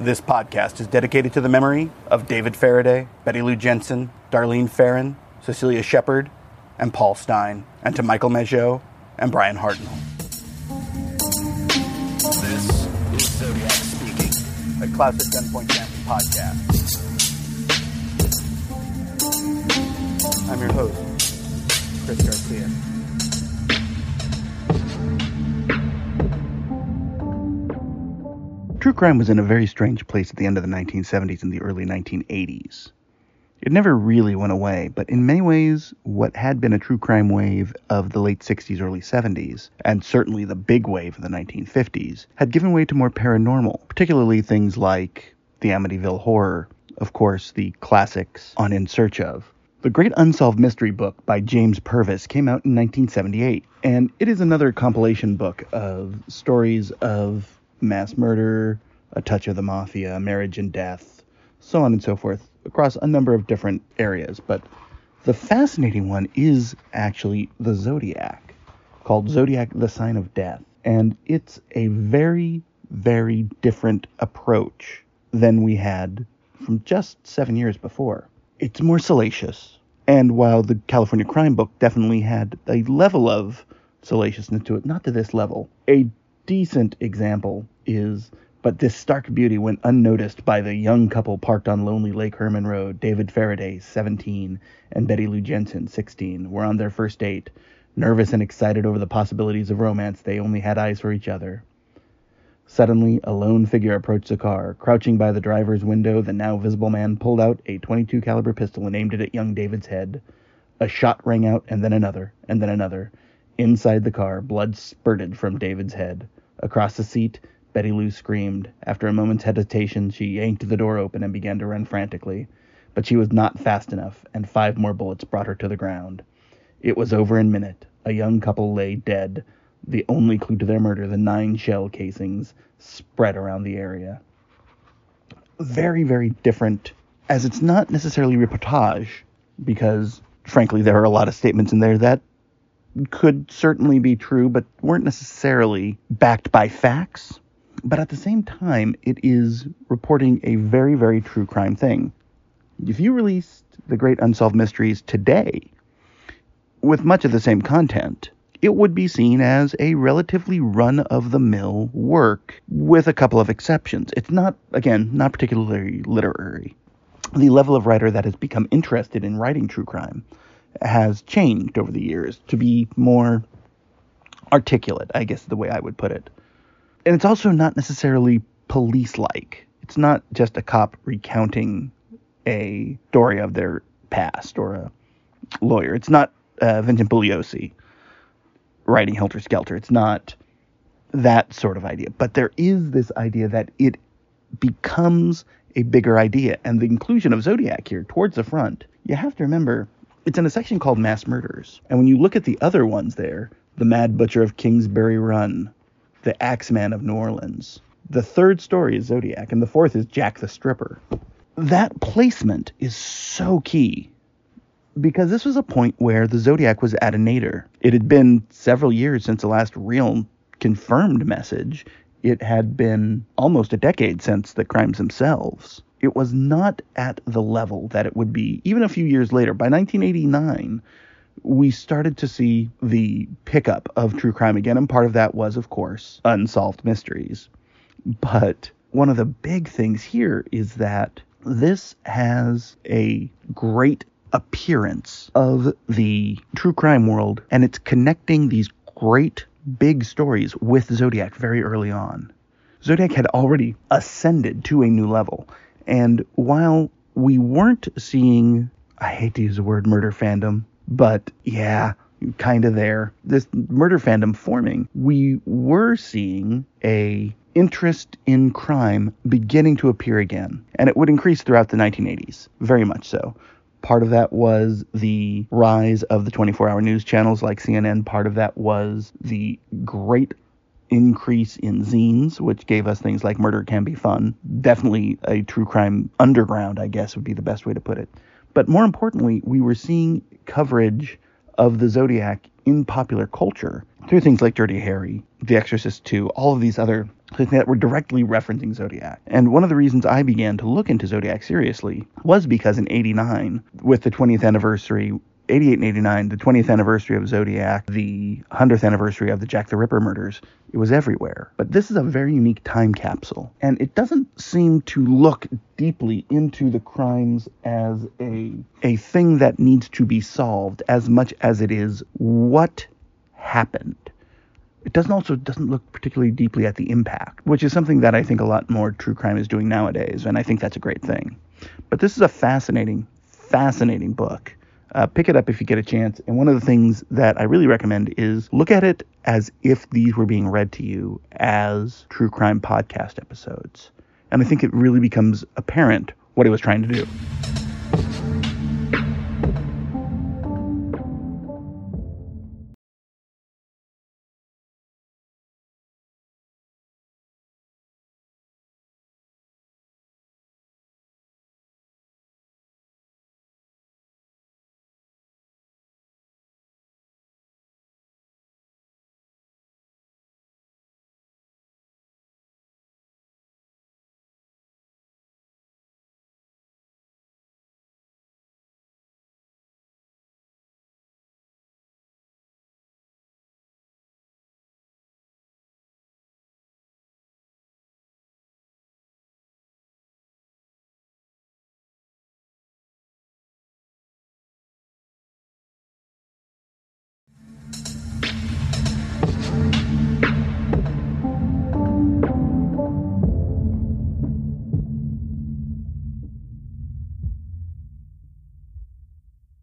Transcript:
This podcast is dedicated to the memory of David Faraday, Betty Lou Jensen, Darlene Ferrin, Cecelia Shepard, and Paul Stine, and to Michael Mageau and Bryan Hartnell. This is Zodiac speaking, a classic Gunpoint Camping podcast. I'm your host, Chris Garcia. True crime was in a very strange place at the end of the 1970s and the early 1980s. It never really went away, but in many ways, what had been a true crime wave of the late 60s, early 70s, and certainly the big wave of the 1950s, had given way to more paranormal, particularly things like the Amityville Horror, of course, the classics on In Search of. The Great Unsolved Mystery book by James Purvis came out in 1978, and it is another compilation book of stories of mass murder, a touch of the mafia, marriage and death, so on and so forth, across a number of different areas. But the fascinating one is actually the Zodiac, called Zodiac the Sign of Death. And it's a very, very different approach than we had from just seven years before. It's more salacious. And while the California Crime Book definitely had a level of salaciousness to it, not to this level, a decent example is but this stark beauty went unnoticed by the young couple parked on lonely Lake Herman Road. David Faraday, 17, and Betty Lou Jensen, 16, were on their first date. Nervous and excited over the possibilities of romance, they only had eyes for each other. Suddenly, a lone figure approached the car. Crouching by the driver's window, the now visible man pulled out a 22 caliber pistol and aimed it at young David's head. A shot rang out, and then another, and then another. Inside the car, blood spurted from David's head. Across the seat, Betty Lou screamed. After a moment's hesitation, she yanked the door open and began to run frantically. But she was not fast enough, and five more bullets brought her to the ground. It was over in a minute. A young couple lay dead. The only clue to their murder, the nine shell casings, spread around the area. Very, very different, as it's not necessarily reportage, because frankly, there are a lot of statements in there that could certainly be true, but weren't necessarily backed by facts. But at the same time, it is reporting a very, very true crime thing. If you released The Great Unsolved Mysteries today, with much of the same content, it would be seen as a relatively run of the mill work, with a couple of exceptions. It's not, again, not particularly literary. The level of writer that has become interested in writing true crime has changed over the years to be more articulate, I guess the way I would put it. And it's also not necessarily police like. It's not just a cop recounting a story of their past or a lawyer. It's not uh, Vincent Bugliosi writing Helter Skelter. It's not that sort of idea. But there is this idea that it becomes a bigger idea. And the inclusion of Zodiac here towards the front, you have to remember it's in a section called Mass Murders. And when you look at the other ones there, The Mad Butcher of Kingsbury Run, The Axeman of New Orleans, the third story is Zodiac, and the fourth is Jack the Stripper. That placement is so key because this was a point where the Zodiac was at a nadir. It had been several years since the last real confirmed message. It had been almost a decade since the crimes themselves it was not at the level that it would be even a few years later. By 1989, we started to see the pickup of true crime again, and part of that was, of course, unsolved mysteries. But one of the big things here is that this has a great appearance of the true crime world, and it's connecting these great big stories with Zodiac very early on. Zodiac had already ascended to a new level. And while we weren't seeing, I hate to use the word murder fandom, but yeah, kind of there, this murder fandom forming, we were seeing a interest in crime beginning to appear again. And it would increase throughout the 1980s, very much so. Part of that was the rise of the 24 hour news channels like CNN. Part of that was the great increase in zines, which gave us things like Murder Can Be Fun. Definitely a true crime underground, I guess would be the best way to put it. But more importantly, we were seeing coverage of the Zodiac in popular culture through things like Dirty Harry, The Exorcist 2, all of these other things that were directly referencing Zodiac. And one of the reasons I began to look into Zodiac seriously was because in 89, with the 20th anniversary 88 and 89, the 20th anniversary of Zodiac, the 100th anniversary of the Jack the Ripper murders, it was everywhere. But this is a very unique time capsule, and it doesn't seem to look deeply into the crimes as a a thing that needs to be solved as much as it is what happened. It doesn't also doesn't look particularly deeply at the impact, which is something that I think a lot more true crime is doing nowadays, and I think that's a great thing. But this is a fascinating, fascinating book uh, pick it up if you get a chance. And one of the things that I really recommend is look at it as if these were being read to you as true crime podcast episodes. And I think it really becomes apparent what he was trying to do.